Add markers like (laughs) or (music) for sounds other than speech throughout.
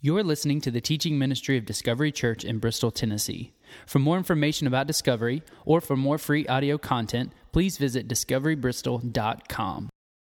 You're listening to the teaching ministry of Discovery Church in Bristol, Tennessee. For more information about Discovery or for more free audio content, please visit discoverybristol.com.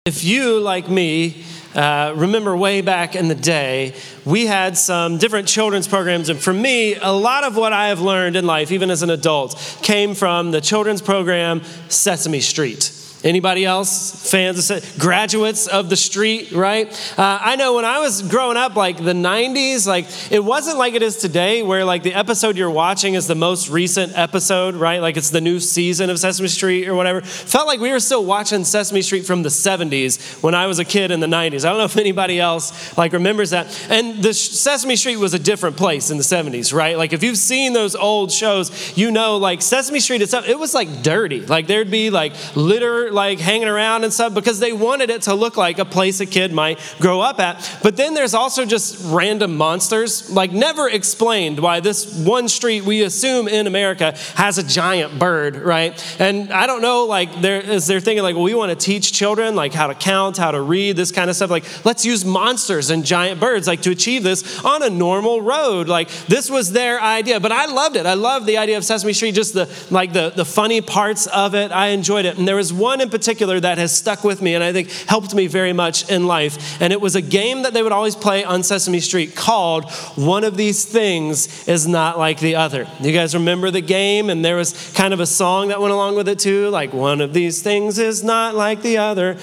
If you, like me, uh, remember way back in the day, we had some different children's programs. And for me, a lot of what I have learned in life, even as an adult, came from the children's program Sesame Street. Anybody else fans, of, graduates of the street, right? Uh, I know when I was growing up, like the 90s, like it wasn't like it is today, where like the episode you're watching is the most recent episode, right? Like it's the new season of Sesame Street or whatever. Felt like we were still watching Sesame Street from the 70s when I was a kid in the 90s. I don't know if anybody else like remembers that. And the Sesame Street was a different place in the 70s, right? Like if you've seen those old shows, you know, like Sesame Street itself, it was like dirty. Like there'd be like litter like hanging around and stuff because they wanted it to look like a place a kid might grow up at. But then there's also just random monsters, like never explained why this one street we assume in America has a giant bird, right? And I don't know, like, there is they're thinking like, well, we want to teach children like how to count, how to read, this kind of stuff. Like, let's use monsters and giant birds, like to achieve this on a normal road. Like, this was their idea. But I loved it. I loved the idea of Sesame Street, just the like the, the funny parts of it. I enjoyed it. And there was one in particular that has stuck with me and I think helped me very much in life. And it was a game that they would always play on Sesame Street called One of These Things is Not Like the Other. You guys remember the game? And there was kind of a song that went along with it too, like one of these things is not like the other.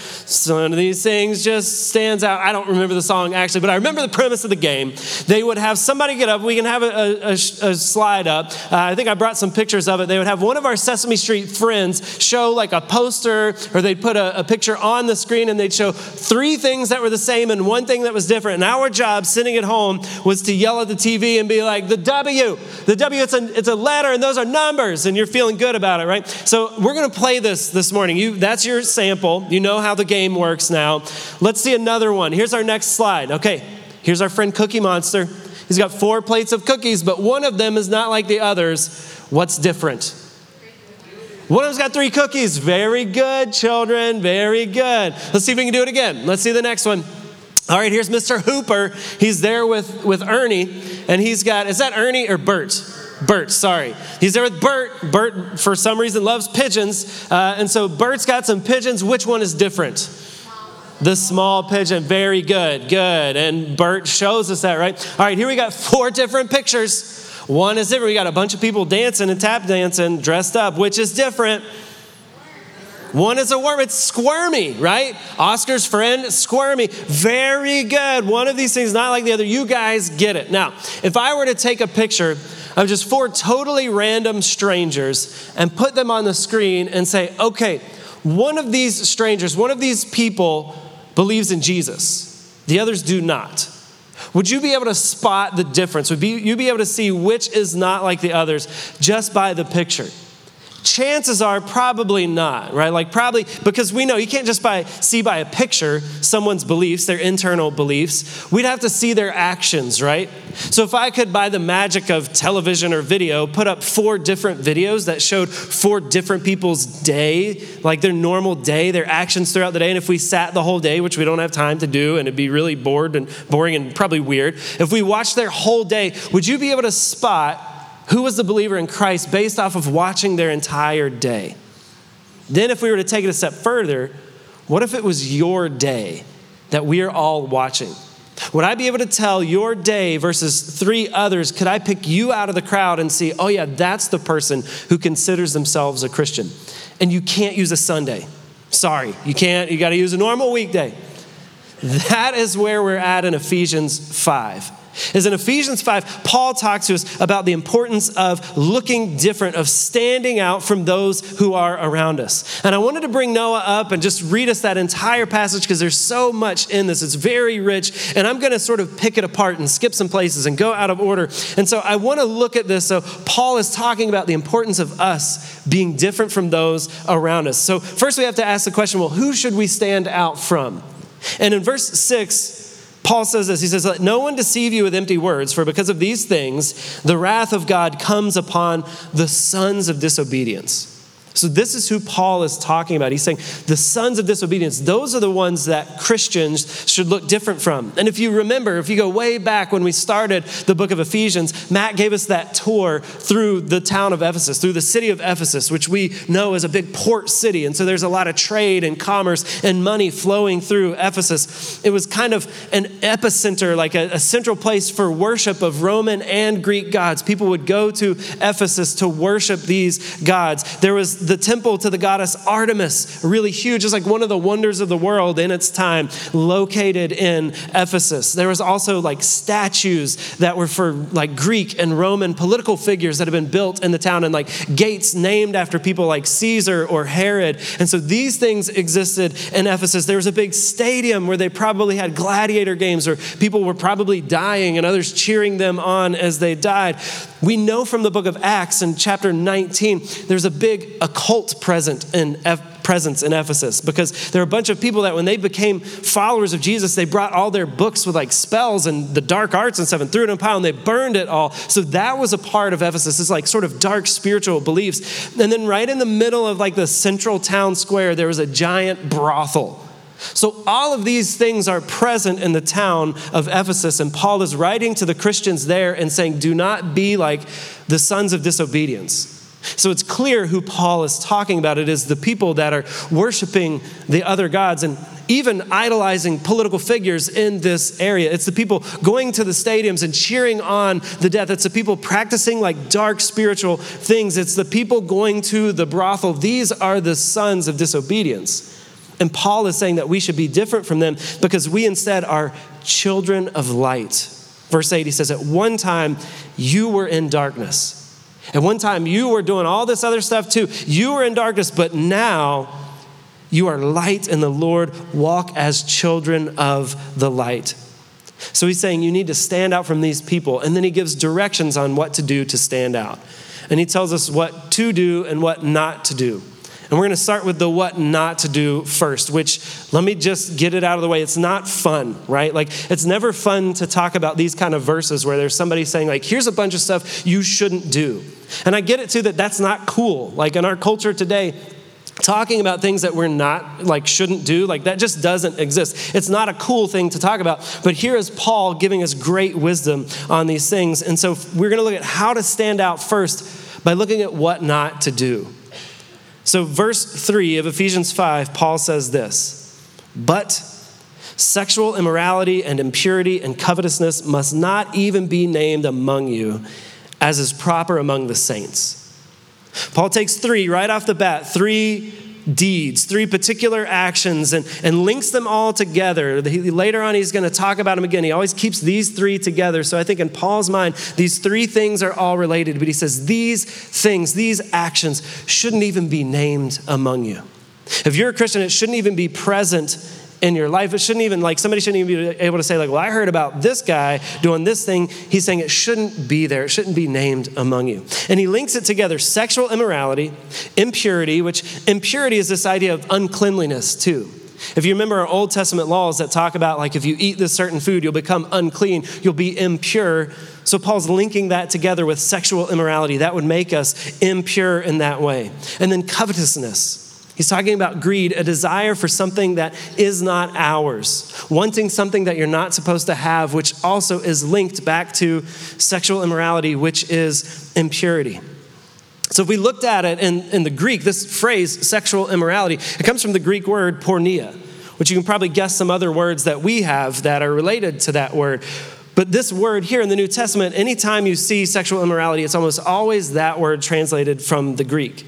One of these things just stands out. I don't remember the song actually, but I remember the premise of the game. They would have somebody get up. We can have a, a, a slide up. Uh, I think I brought some pictures of it. They would have one of our Sesame Street friends show like a poster or they'd put a, a, picture on the screen and they'd show three things that were the same and one thing that was different. And our job sitting at home was to yell at the TV and be like, the W, the W, it's a, it's a letter and those are numbers. And you're feeling good about it, right? So we're going to play this this morning. You, that's your sample. You know how the game works now. Let's see another one. Here's our next slide. Okay, here's our friend Cookie Monster. He's got four plates of cookies, but one of them is not like the others. What's different? One of them's got three cookies. Very good, children. Very good. Let's see if we can do it again. Let's see the next one. All right, here's Mr. Hooper. He's there with, with Ernie, and he's got, is that Ernie or Bert? Bert, sorry. He's there with Bert. Bert, for some reason, loves pigeons. Uh, and so Bert's got some pigeons. Which one is different? The small pigeon. Very good, good. And Bert shows us that, right? All right, here we got four different pictures. One is different. We got a bunch of people dancing and tap dancing, dressed up, which is different. One is a worm. It's squirmy, right? Oscar's friend, squirmy. Very good. One of these things, not like the other. You guys get it. Now, if I were to take a picture of just four totally random strangers and put them on the screen and say, okay, one of these strangers, one of these people believes in Jesus, the others do not. Would you be able to spot the difference? Would you be able to see which is not like the others just by the picture? Chances are probably not, right? Like, probably because we know you can't just by, see by a picture someone's beliefs, their internal beliefs. We'd have to see their actions, right? So, if I could, by the magic of television or video, put up four different videos that showed four different people's day, like their normal day, their actions throughout the day, and if we sat the whole day, which we don't have time to do, and it'd be really bored and boring and probably weird, if we watched their whole day, would you be able to spot? Who was the believer in Christ based off of watching their entire day. Then, if we were to take it a step further, what if it was your day that we are all watching? Would I be able to tell your day versus three others? Could I pick you out of the crowd and see, oh, yeah, that's the person who considers themselves a Christian? And you can't use a Sunday. Sorry, you can't. You got to use a normal weekday. That is where we're at in Ephesians 5 is in Ephesians 5, Paul talks to us about the importance of looking different, of standing out from those who are around us. And I wanted to bring Noah up and just read us that entire passage because there's so much in this. It's very rich. And I'm going to sort of pick it apart and skip some places and go out of order. And so I want to look at this. So Paul is talking about the importance of us being different from those around us. So first we have to ask the question well, who should we stand out from? And in verse 6, Paul says this He says, Let no one deceive you with empty words, for because of these things, the wrath of God comes upon the sons of disobedience. So, this is who Paul is talking about. He's saying the sons of disobedience, those are the ones that Christians should look different from. And if you remember, if you go way back when we started the book of Ephesians, Matt gave us that tour through the town of Ephesus, through the city of Ephesus, which we know is a big port city. And so there's a lot of trade and commerce and money flowing through Ephesus. It was kind of an epicenter, like a, a central place for worship of Roman and Greek gods. People would go to Ephesus to worship these gods. There was the temple to the goddess Artemis, really huge, just like one of the wonders of the world in its time, located in Ephesus. There was also like statues that were for like Greek and Roman political figures that had been built in the town and like gates named after people like Caesar or Herod. And so these things existed in Ephesus. There was a big stadium where they probably had gladiator games where people were probably dying and others cheering them on as they died. We know from the book of Acts in chapter 19, there's a big occult present in presence in Ephesus because there are a bunch of people that when they became followers of Jesus, they brought all their books with like spells and the dark arts and stuff and threw it in a pile and they burned it all. So that was a part of Ephesus. It's like sort of dark spiritual beliefs. And then right in the middle of like the central town square, there was a giant brothel. So, all of these things are present in the town of Ephesus, and Paul is writing to the Christians there and saying, Do not be like the sons of disobedience. So it's clear who Paul is talking about. It is the people that are worshiping the other gods and even idolizing political figures in this area. It's the people going to the stadiums and cheering on the death. It's the people practicing like dark spiritual things. It's the people going to the brothel. These are the sons of disobedience. And Paul is saying that we should be different from them because we instead are children of light. Verse 8, he says, At one time you were in darkness at one time, you were doing all this other stuff too. You were in darkness, but now you are light in the Lord. Walk as children of the light. So he's saying you need to stand out from these people. And then he gives directions on what to do to stand out. And he tells us what to do and what not to do. And we're going to start with the what not to do first, which let me just get it out of the way. It's not fun, right? Like, it's never fun to talk about these kind of verses where there's somebody saying, like, here's a bunch of stuff you shouldn't do. And I get it too that that's not cool. Like, in our culture today, talking about things that we're not like shouldn't do like that just doesn't exist it's not a cool thing to talk about but here is paul giving us great wisdom on these things and so we're going to look at how to stand out first by looking at what not to do so, verse 3 of Ephesians 5, Paul says this But sexual immorality and impurity and covetousness must not even be named among you, as is proper among the saints. Paul takes three right off the bat, three deeds, three particular actions, and, and links them all together. He, later on, he's going to talk about them again. He always keeps these three together. So I think in Paul's mind, these three things are all related. But he says these things, these actions, shouldn't even be named among you. If you're a Christian, it shouldn't even be present in your life. It shouldn't even, like, somebody shouldn't even be able to say, like, well, I heard about this guy doing this thing. He's saying it shouldn't be there, it shouldn't be named among you. And he links it together sexual immorality, impurity, which impurity is this idea of uncleanliness, too. If you remember our Old Testament laws that talk about, like, if you eat this certain food, you'll become unclean, you'll be impure. So Paul's linking that together with sexual immorality. That would make us impure in that way. And then covetousness. He's talking about greed, a desire for something that is not ours, wanting something that you're not supposed to have, which also is linked back to sexual immorality, which is impurity. So, if we looked at it in, in the Greek, this phrase, sexual immorality, it comes from the Greek word porneia, which you can probably guess some other words that we have that are related to that word. But this word here in the New Testament, anytime you see sexual immorality, it's almost always that word translated from the Greek.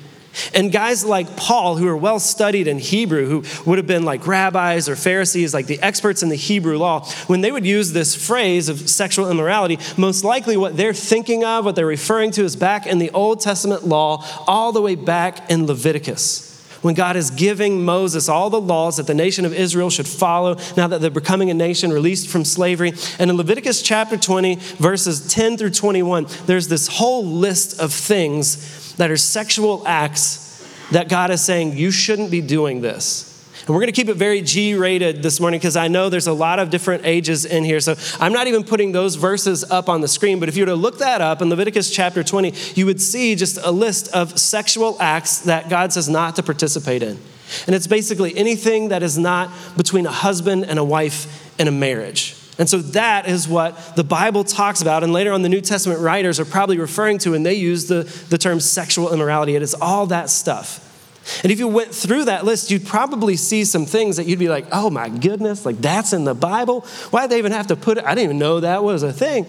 And guys like Paul, who are well studied in Hebrew, who would have been like rabbis or Pharisees, like the experts in the Hebrew law, when they would use this phrase of sexual immorality, most likely what they're thinking of, what they're referring to, is back in the Old Testament law, all the way back in Leviticus when God is giving Moses all the laws that the nation of Israel should follow now that they're becoming a nation released from slavery. And in Leviticus chapter 20, verses 10 through 21, there's this whole list of things that are sexual acts that God is saying, you shouldn't be doing this. And we're going to keep it very G rated this morning because I know there's a lot of different ages in here. So I'm not even putting those verses up on the screen, but if you were to look that up in Leviticus chapter 20, you would see just a list of sexual acts that God says not to participate in. And it's basically anything that is not between a husband and a wife in a marriage. And so that is what the Bible talks about. And later on, the New Testament writers are probably referring to, and they use the, the term sexual immorality. It is all that stuff. And if you went through that list, you'd probably see some things that you'd be like, oh my goodness, like that's in the Bible? Why'd they even have to put it? I didn't even know that was a thing.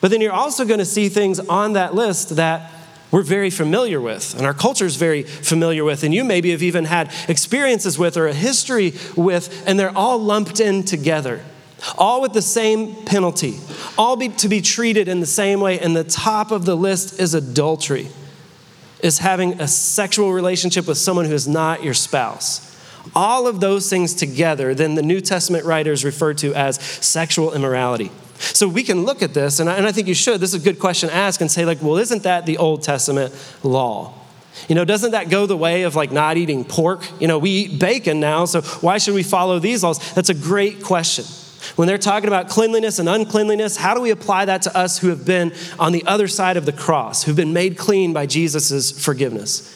But then you're also going to see things on that list that we're very familiar with, and our culture is very familiar with, and you maybe have even had experiences with or a history with, and they're all lumped in together, all with the same penalty, all be, to be treated in the same way. And the top of the list is adultery is having a sexual relationship with someone who is not your spouse. All of those things together, then the New Testament writers refer to as sexual immorality. So we can look at this, and I, and I think you should. This is a good question to ask and say, like, well, isn't that the Old Testament law? You know, doesn't that go the way of like not eating pork? You know, we eat bacon now, so why should we follow these laws? That's a great question. When they're talking about cleanliness and uncleanliness, how do we apply that to us who have been on the other side of the cross, who've been made clean by Jesus' forgiveness?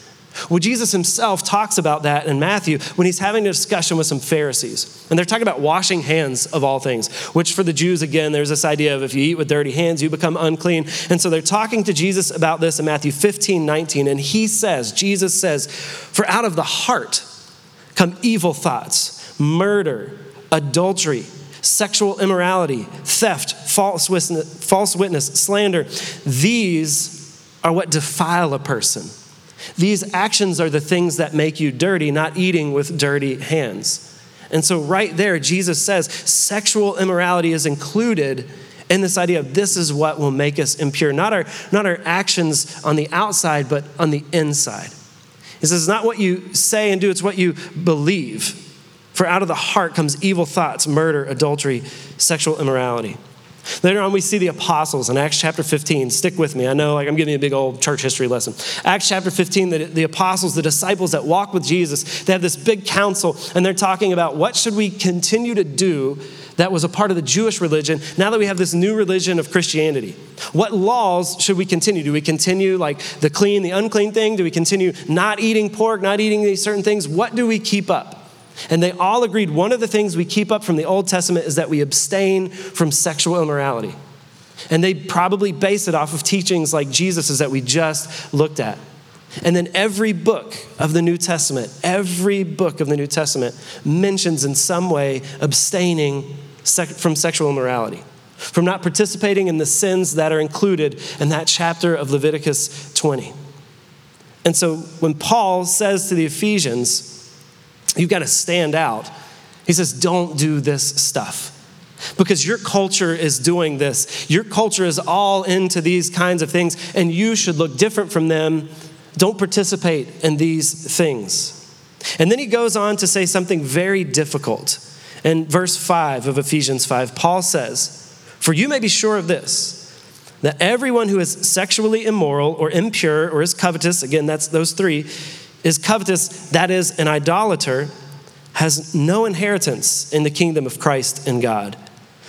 Well, Jesus himself talks about that in Matthew when he's having a discussion with some Pharisees. And they're talking about washing hands of all things, which for the Jews, again, there's this idea of if you eat with dirty hands, you become unclean. And so they're talking to Jesus about this in Matthew 15, 19. And he says, Jesus says, For out of the heart come evil thoughts, murder, adultery sexual immorality, theft, false witness, false witness, slander. These are what defile a person. These actions are the things that make you dirty, not eating with dirty hands. And so, right there, Jesus says sexual immorality is included in this idea of this is what will make us impure. Not our, not our actions on the outside, but on the inside. He says, not what you say and do, it's what you believe. For out of the heart comes evil thoughts, murder, adultery, sexual immorality. Later on, we see the apostles in Acts chapter 15. Stick with me. I know like I'm giving you a big old church history lesson. Acts chapter 15, the, the apostles, the disciples that walk with Jesus, they have this big council and they're talking about what should we continue to do that was a part of the Jewish religion now that we have this new religion of Christianity. What laws should we continue? Do we continue like the clean, the unclean thing? Do we continue not eating pork, not eating these certain things? What do we keep up? And they all agreed one of the things we keep up from the Old Testament is that we abstain from sexual immorality. And they probably base it off of teachings like Jesus's that we just looked at. And then every book of the New Testament, every book of the New Testament mentions in some way abstaining from sexual immorality, from not participating in the sins that are included in that chapter of Leviticus 20. And so when Paul says to the Ephesians, You've got to stand out. He says, don't do this stuff because your culture is doing this. Your culture is all into these kinds of things, and you should look different from them. Don't participate in these things. And then he goes on to say something very difficult. In verse 5 of Ephesians 5, Paul says, For you may be sure of this, that everyone who is sexually immoral or impure or is covetous, again, that's those three, is covetous, that is, an idolater, has no inheritance in the kingdom of Christ and God.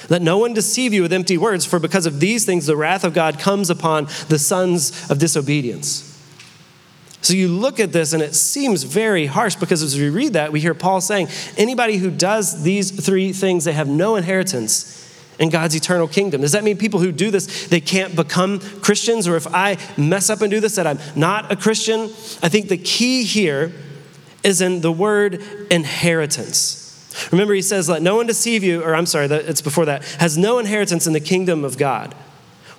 Let no one deceive you with empty words, for because of these things the wrath of God comes upon the sons of disobedience. So you look at this and it seems very harsh because as we read that, we hear Paul saying, anybody who does these three things, they have no inheritance in God's eternal kingdom. Does that mean people who do this, they can't become Christians? Or if I mess up and do this, that I'm not a Christian? I think the key here is in the word inheritance. Remember, he says, Let no one deceive you, or I'm sorry, it's before that, has no inheritance in the kingdom of God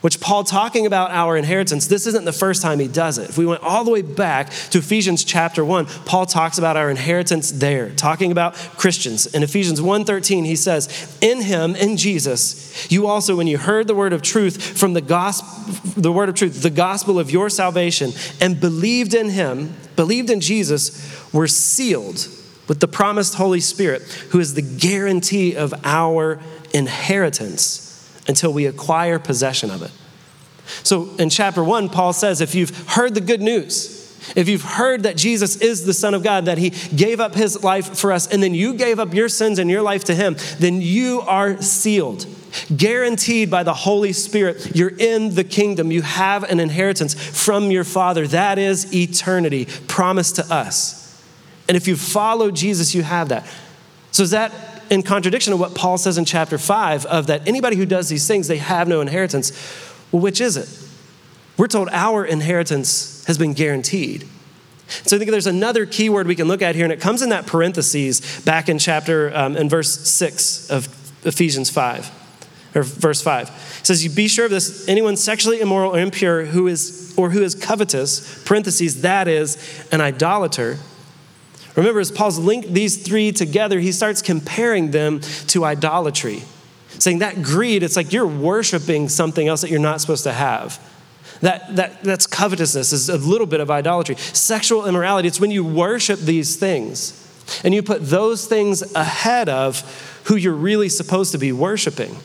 which Paul talking about our inheritance, this isn't the first time he does it. If we went all the way back to Ephesians chapter 1, Paul talks about our inheritance there, talking about Christians. In Ephesians 1:13, he says, "In him, in Jesus, you also when you heard the word of truth from the gospel the word of truth, the gospel of your salvation and believed in him, believed in Jesus, were sealed with the promised Holy Spirit, who is the guarantee of our inheritance." Until we acquire possession of it. So in chapter one, Paul says, if you've heard the good news, if you've heard that Jesus is the Son of God, that He gave up His life for us, and then you gave up your sins and your life to Him, then you are sealed. Guaranteed by the Holy Spirit, you're in the kingdom. You have an inheritance from your Father. That is eternity promised to us. And if you follow Jesus, you have that. So, is that in contradiction of what Paul says in chapter 5 of that anybody who does these things, they have no inheritance? Well, which is it? We're told our inheritance has been guaranteed. So I think there's another key word we can look at here, and it comes in that parentheses back in chapter, um, in verse 6 of Ephesians 5, or verse 5. It says, You be sure of this, anyone sexually immoral or impure who is, or who is covetous, parentheses, that is an idolater. Remember, as Paul's linked these three together, he starts comparing them to idolatry, saying that greed, it's like you're worshiping something else that you're not supposed to have. That, that, that's covetousness, is a little bit of idolatry. Sexual immorality, it's when you worship these things and you put those things ahead of who you're really supposed to be worshiping.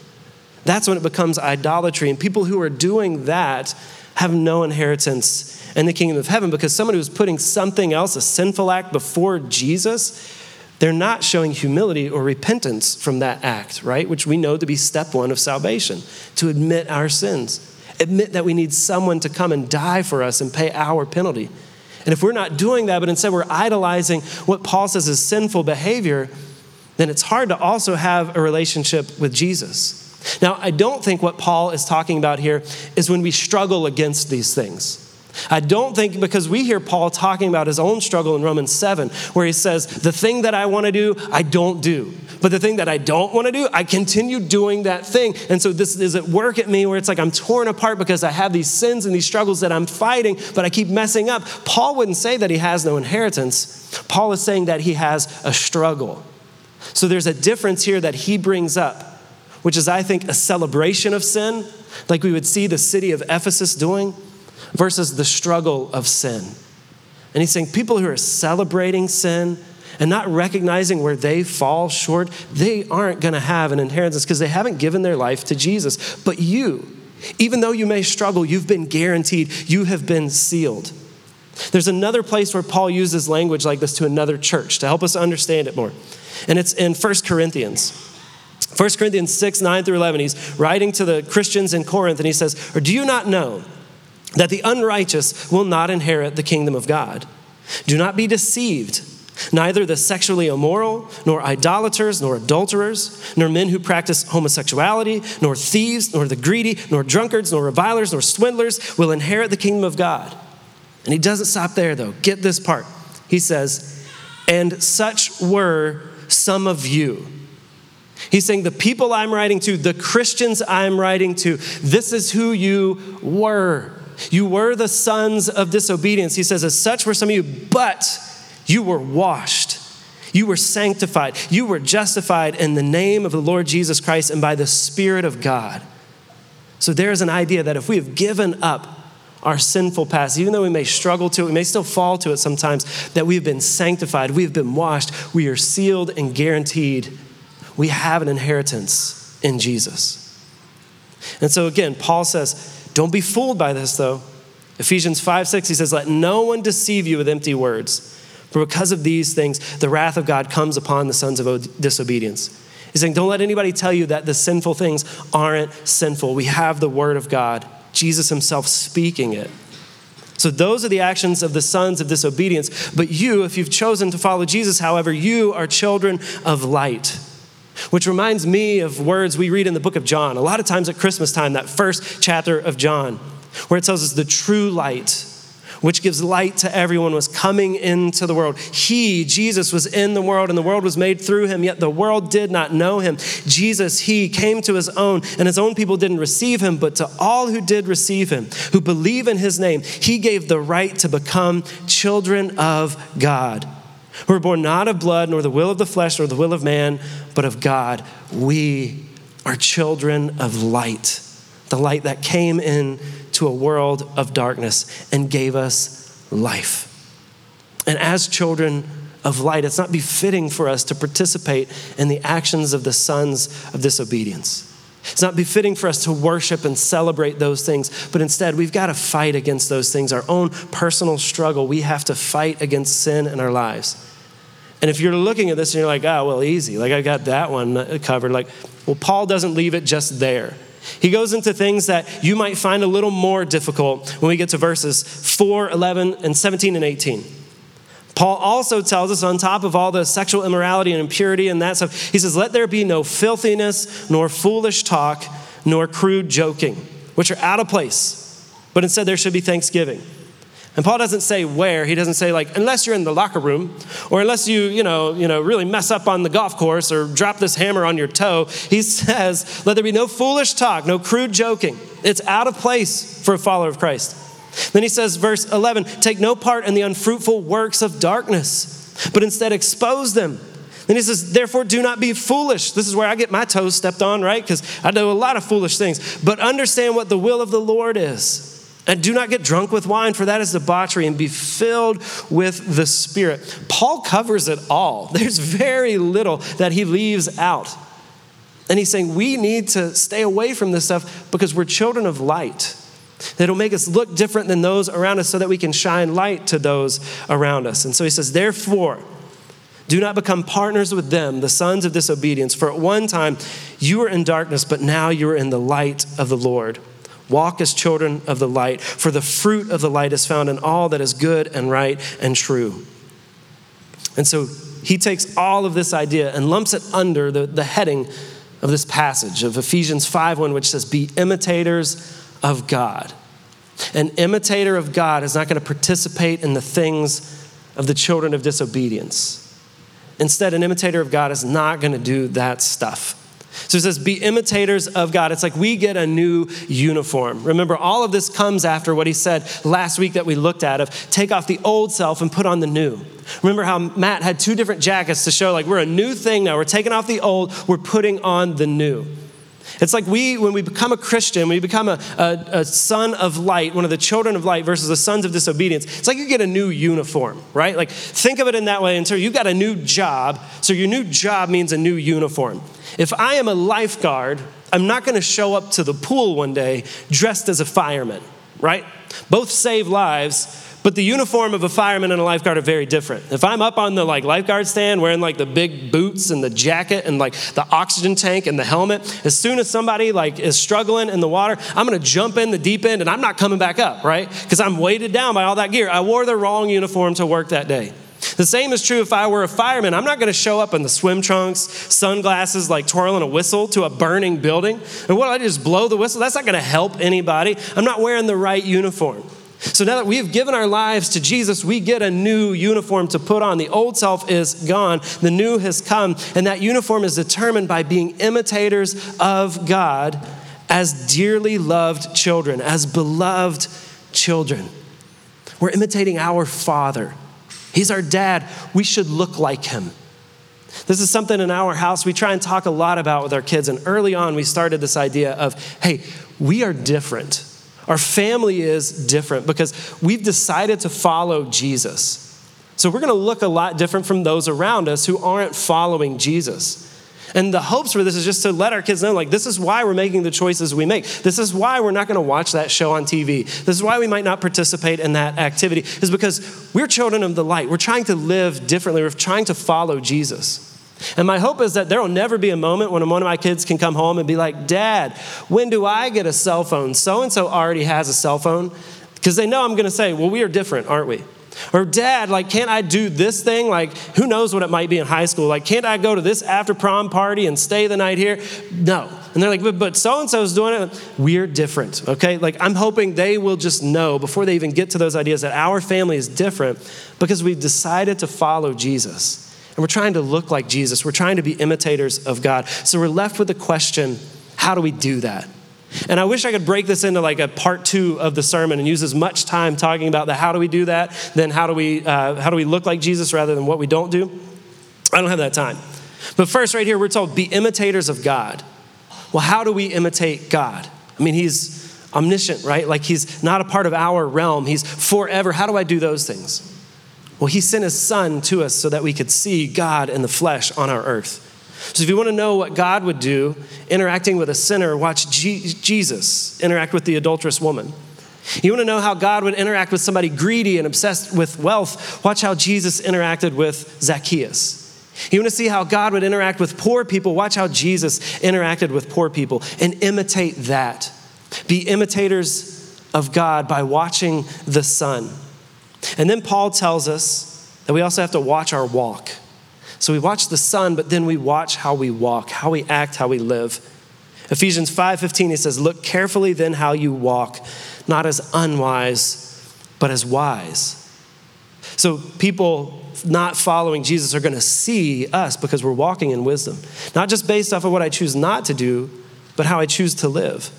That's when it becomes idolatry. And people who are doing that have no inheritance in the kingdom of heaven because someone who's putting something else, a sinful act, before Jesus, they're not showing humility or repentance from that act, right? Which we know to be step one of salvation, to admit our sins admit that we need someone to come and die for us and pay our penalty. And if we're not doing that, but instead we're idolizing what Paul says is sinful behavior, then it's hard to also have a relationship with Jesus. Now, I don't think what Paul is talking about here is when we struggle against these things. I don't think because we hear Paul talking about his own struggle in Romans 7, where he says, The thing that I want to do, I don't do. But the thing that I don't want to do, I continue doing that thing. And so this is at work at me where it's like I'm torn apart because I have these sins and these struggles that I'm fighting, but I keep messing up. Paul wouldn't say that he has no inheritance. Paul is saying that he has a struggle. So there's a difference here that he brings up, which is, I think, a celebration of sin, like we would see the city of Ephesus doing, versus the struggle of sin. And he's saying people who are celebrating sin, and not recognizing where they fall short, they aren't going to have an inheritance because they haven't given their life to Jesus. But you, even though you may struggle, you've been guaranteed, you have been sealed. There's another place where Paul uses language like this to another church to help us understand it more. And it's in 1 Corinthians. 1 Corinthians 6, 9 through 11. He's writing to the Christians in Corinth and he says, Or do you not know that the unrighteous will not inherit the kingdom of God? Do not be deceived. Neither the sexually immoral, nor idolaters, nor adulterers, nor men who practice homosexuality, nor thieves, nor the greedy, nor drunkards, nor revilers, nor swindlers will inherit the kingdom of God. And he doesn't stop there, though. Get this part. He says, And such were some of you. He's saying, The people I'm writing to, the Christians I'm writing to, this is who you were. You were the sons of disobedience. He says, As such were some of you, but you were washed. You were sanctified. You were justified in the name of the Lord Jesus Christ and by the Spirit of God. So there's an idea that if we have given up our sinful past, even though we may struggle to it, we may still fall to it sometimes, that we've been sanctified, we've been washed, we are sealed and guaranteed. We have an inheritance in Jesus. And so again, Paul says, don't be fooled by this though. Ephesians 5 6, he says, Let no one deceive you with empty words. For because of these things, the wrath of God comes upon the sons of disobedience. He's saying, don't let anybody tell you that the sinful things aren't sinful. We have the word of God, Jesus himself speaking it. So those are the actions of the sons of disobedience. But you, if you've chosen to follow Jesus, however, you are children of light. Which reminds me of words we read in the book of John. A lot of times at Christmas time, that first chapter of John, where it tells us the true light which gives light to everyone, was coming into the world. He, Jesus, was in the world, and the world was made through him, yet the world did not know him. Jesus, he came to his own, and his own people didn't receive him, but to all who did receive him, who believe in his name, he gave the right to become children of God. Who were born not of blood, nor the will of the flesh, nor the will of man, but of God. We are children of light, the light that came in to a world of darkness and gave us life. And as children of light, it's not befitting for us to participate in the actions of the sons of disobedience. It's not befitting for us to worship and celebrate those things, but instead we've got to fight against those things. Our own personal struggle, we have to fight against sin in our lives. And if you're looking at this and you're like, oh, well, easy, like I got that one covered, like, well, Paul doesn't leave it just there. He goes into things that you might find a little more difficult when we get to verses 4, 11, and 17 and 18. Paul also tells us, on top of all the sexual immorality and impurity and that stuff, he says, Let there be no filthiness, nor foolish talk, nor crude joking, which are out of place, but instead there should be thanksgiving. And Paul doesn't say where. He doesn't say like unless you're in the locker room or unless you, you know, you know, really mess up on the golf course or drop this hammer on your toe. He (laughs) says, "Let there be no foolish talk, no crude joking. It's out of place for a follower of Christ." Then he says verse 11, "Take no part in the unfruitful works of darkness, but instead expose them." Then he says, Therefore, do not be foolish. This is where I get my toes stepped on, right? Because I do a lot of foolish things. But understand what the will of the Lord is. And do not get drunk with wine, for that is debauchery, and be filled with the Spirit. Paul covers it all. (laughs) There's very little that he leaves out. And he's saying we need to stay away from this stuff because we're children of light. That'll make us look different than those around us so that we can shine light to those around us. And so he says, therefore, do not become partners with them, the sons of disobedience. For at one time you were in darkness, but now you are in the light of the Lord. Walk as children of the light, for the fruit of the light is found in all that is good and right and true. And so he takes all of this idea and lumps it under the, the heading of this passage of Ephesians 5 1, which says, Be imitators of God. An imitator of God is not going to participate in the things of the children of disobedience. Instead, an imitator of God is not going to do that stuff. So it says, be imitators of God. It's like we get a new uniform. Remember, all of this comes after what he said last week that we looked at of take off the old self and put on the new. Remember how Matt had two different jackets to show like we're a new thing now. We're taking off the old, we're putting on the new. It's like we, when we become a Christian, we become a, a, a, son of light, one of the children of light versus the sons of disobedience. It's like you get a new uniform, right? Like think of it in that way. And so you got a new job. So your new job means a new uniform. If I am a lifeguard, I'm not going to show up to the pool one day dressed as a fireman, right? Both save lives, but the uniform of a fireman and a lifeguard are very different. If I'm up on the like lifeguard stand wearing like the big boots and the jacket and like the oxygen tank and the helmet, as soon as somebody like is struggling in the water, I'm gonna jump in the deep end and I'm not coming back up, right? Because I'm weighted down by all that gear. I wore the wrong uniform to work that day. The same is true if I were a fireman. I'm not going to show up in the swim trunks, sunglasses, like twirling a whistle to a burning building. And what I just blow the whistle? That's not going to help anybody. I'm not wearing the right uniform. So now that we have given our lives to Jesus, we get a new uniform to put on. The old self is gone, the new has come, and that uniform is determined by being imitators of God as dearly loved children, as beloved children. We're imitating our Father. He's our dad. We should look like him. This is something in our house we try and talk a lot about with our kids. And early on, we started this idea of hey, we are different. Our family is different because we've decided to follow Jesus. So we're going to look a lot different from those around us who aren't following Jesus. And the hopes for this is just to let our kids know like, this is why we're making the choices we make. This is why we're not going to watch that show on TV. This is why we might not participate in that activity, is because we're children of the light. We're trying to live differently, we're trying to follow Jesus. And my hope is that there will never be a moment when one of my kids can come home and be like, Dad, when do I get a cell phone? So and so already has a cell phone. Because they know I'm going to say, Well, we are different, aren't we? Or, Dad, like, can't I do this thing? Like, who knows what it might be in high school? Like, can't I go to this after prom party and stay the night here? No. And they're like, but so and so is doing it. We're different, okay? Like, I'm hoping they will just know before they even get to those ideas that our family is different because we've decided to follow Jesus. And we're trying to look like Jesus. We're trying to be imitators of God. So we're left with the question how do we do that? And I wish I could break this into like a part two of the sermon and use as much time talking about the how do we do that than how do we, uh, how do we look like Jesus rather than what we don't do. I don't have that time. But first, right here, we're told be imitators of God. Well, how do we imitate God? I mean, He's omniscient, right? Like He's not a part of our realm, He's forever. How do I do those things? Well, he sent his son to us so that we could see God in the flesh on our earth. So, if you want to know what God would do interacting with a sinner, watch G- Jesus interact with the adulterous woman. You want to know how God would interact with somebody greedy and obsessed with wealth? Watch how Jesus interacted with Zacchaeus. You want to see how God would interact with poor people? Watch how Jesus interacted with poor people and imitate that. Be imitators of God by watching the Son. And then Paul tells us that we also have to watch our walk. So we watch the Son, but then we watch how we walk, how we act, how we live. Ephesians 5:15 he says, "Look carefully then how you walk, not as unwise, but as wise." So people not following Jesus are going to see us because we're walking in wisdom, not just based off of what I choose not to do, but how I choose to live.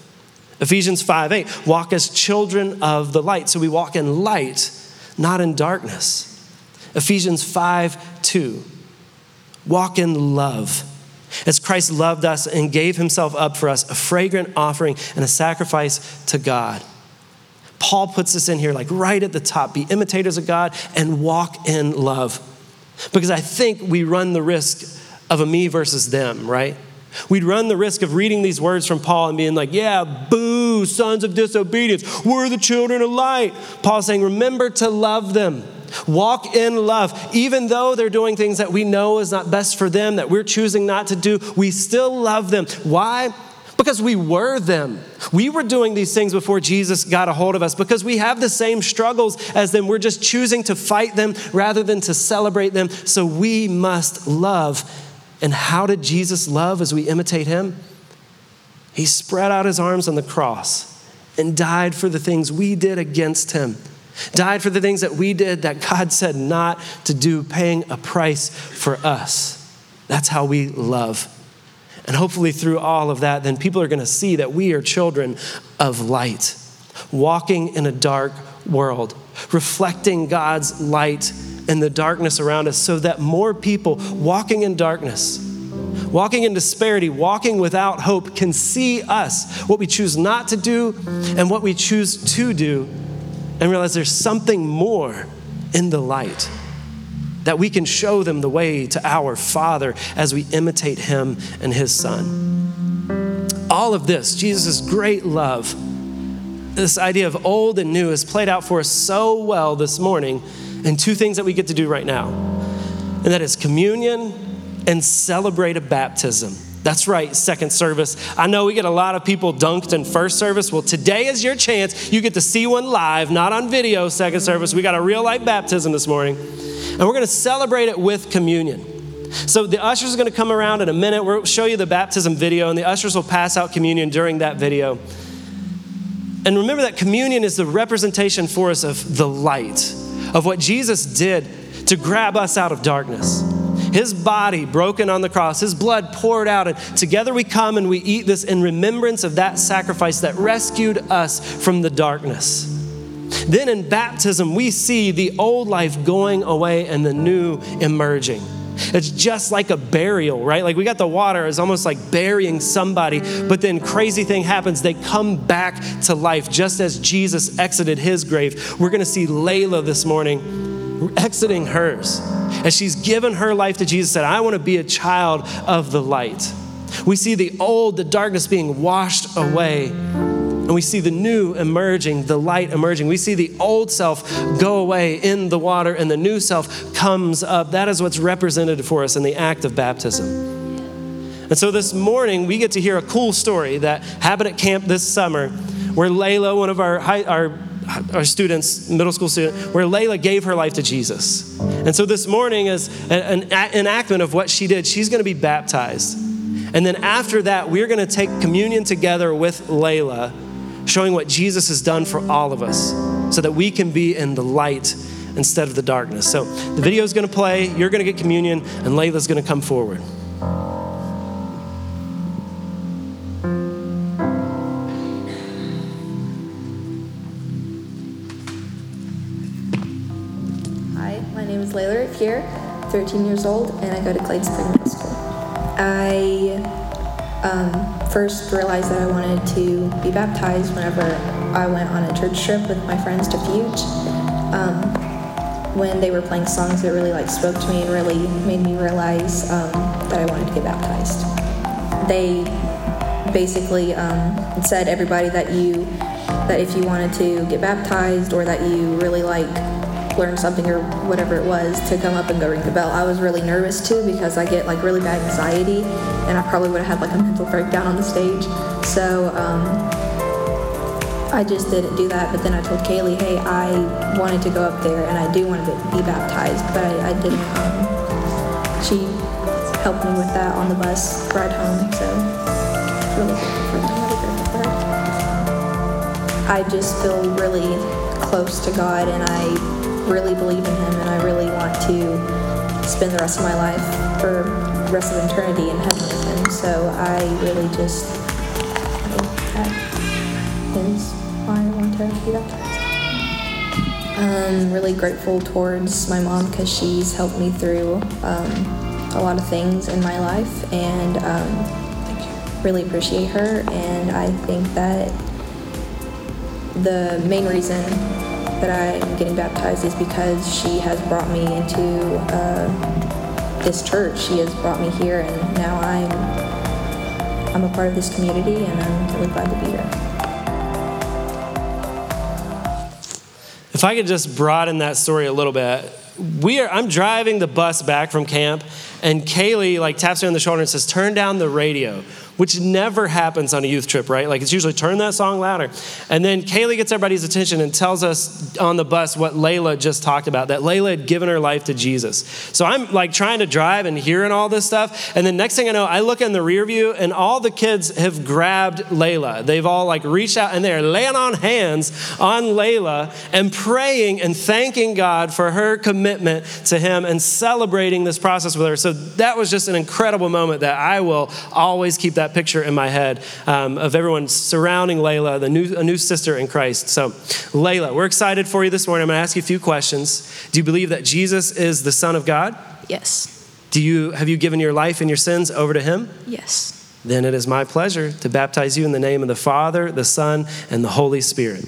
Ephesians 5 8, walk as children of the light. So we walk in light, not in darkness. Ephesians 5 2, walk in love. As Christ loved us and gave himself up for us, a fragrant offering and a sacrifice to God. Paul puts this in here, like right at the top be imitators of God and walk in love. Because I think we run the risk of a me versus them, right? We'd run the risk of reading these words from Paul and being like, yeah, boo, sons of disobedience. We're the children of light. Paul saying, remember to love them. Walk in love. Even though they're doing things that we know is not best for them, that we're choosing not to do, we still love them. Why? Because we were them. We were doing these things before Jesus got a hold of us because we have the same struggles as them. We're just choosing to fight them rather than to celebrate them. So we must love. And how did Jesus love as we imitate him? He spread out his arms on the cross and died for the things we did against him. Died for the things that we did that God said not to do, paying a price for us. That's how we love. And hopefully, through all of that, then people are going to see that we are children of light, walking in a dark world, reflecting God's light in the darkness around us, so that more people walking in darkness, walking in disparity, walking without hope, can see us, what we choose not to do and what we choose to do, and realize there's something more in the light that we can show them the way to our Father as we imitate Him and His Son. All of this, Jesus' great love, this idea of old and new, is played out for us so well this morning in two things that we get to do right now, and that is communion and celebrate a baptism. That's right, second service. I know we get a lot of people dunked in first service. Well, today is your chance. You get to see one live, not on video, second service. We got a real life baptism this morning and we're going to celebrate it with communion. So the ushers are going to come around in a minute. We'll show you the baptism video, and the ushers will pass out communion during that video. And remember that communion is the representation for us of the light, of what Jesus did to grab us out of darkness. His body broken on the cross, His blood poured out, and together we come and we eat this in remembrance of that sacrifice that rescued us from the darkness. Then in baptism, we see the old life going away and the new emerging. It's just like a burial, right? Like we got the water, it's almost like burying somebody, but then crazy thing happens. They come back to life just as Jesus exited his grave. We're gonna see Layla this morning exiting hers. As she's given her life to Jesus, said, I wanna be a child of the light. We see the old, the darkness being washed away and we see the new emerging, the light emerging. We see the old self go away in the water, and the new self comes up. That is what's represented for us in the act of baptism. And so this morning, we get to hear a cool story that happened at camp this summer, where Layla, one of our, high, our our students, middle school student, where Layla gave her life to Jesus. And so this morning is an enactment of what she did. She's going to be baptized. And then after that, we're going to take communion together with Layla showing what Jesus has done for all of us so that we can be in the light instead of the darkness. So the video is going to play, you're going to get communion, and Layla's going to come forward. Hi, my name is Layla Rapier, 13 years old, and I go to Glade Spring Middle School. I um, first realized that I wanted to be baptized whenever I went on a church trip with my friends to Fuge. Um, when they were playing songs that really like spoke to me and really made me realize um, that I wanted to get baptized. They basically um, said everybody that you that if you wanted to get baptized or that you really like learn something or whatever it was to come up and go ring the bell. I was really nervous too because I get like really bad anxiety and I probably would have had like a mental breakdown on the stage. So um, I just didn't do that. But then I told Kaylee, hey, I wanted to go up there and I do want to be baptized, but I, I didn't. Um, she helped me with that on the bus ride home. So really. I just feel really close to God and really believe in him and I really want to spend the rest of my life for the rest of eternity in heaven with him. So I really just that is why I want to be baptized. I'm really grateful towards my mom because she's helped me through um, a lot of things in my life and um, really appreciate her and I think that the main reason that I'm getting baptized is because she has brought me into uh, this church. She has brought me here, and now I'm I'm a part of this community, and I'm really glad to be here. If I could just broaden that story a little bit, we are. I'm driving the bus back from camp, and Kaylee like taps me on the shoulder and says, "Turn down the radio." Which never happens on a youth trip, right? Like it's usually turn that song louder. And then Kaylee gets everybody's attention and tells us on the bus what Layla just talked about, that Layla had given her life to Jesus. So I'm like trying to drive and hearing all this stuff. And then next thing I know, I look in the rear view and all the kids have grabbed Layla. They've all like reached out and they're laying on hands on Layla and praying and thanking God for her commitment to Him and celebrating this process with her. So that was just an incredible moment that I will always keep that that picture in my head um, of everyone surrounding Layla, the new, a new sister in Christ. So, Layla, we're excited for you this morning. I'm going to ask you a few questions. Do you believe that Jesus is the Son of God? Yes. Do you have you given your life and your sins over to Him? Yes. Then it is my pleasure to baptize you in the name of the Father, the Son, and the Holy Spirit.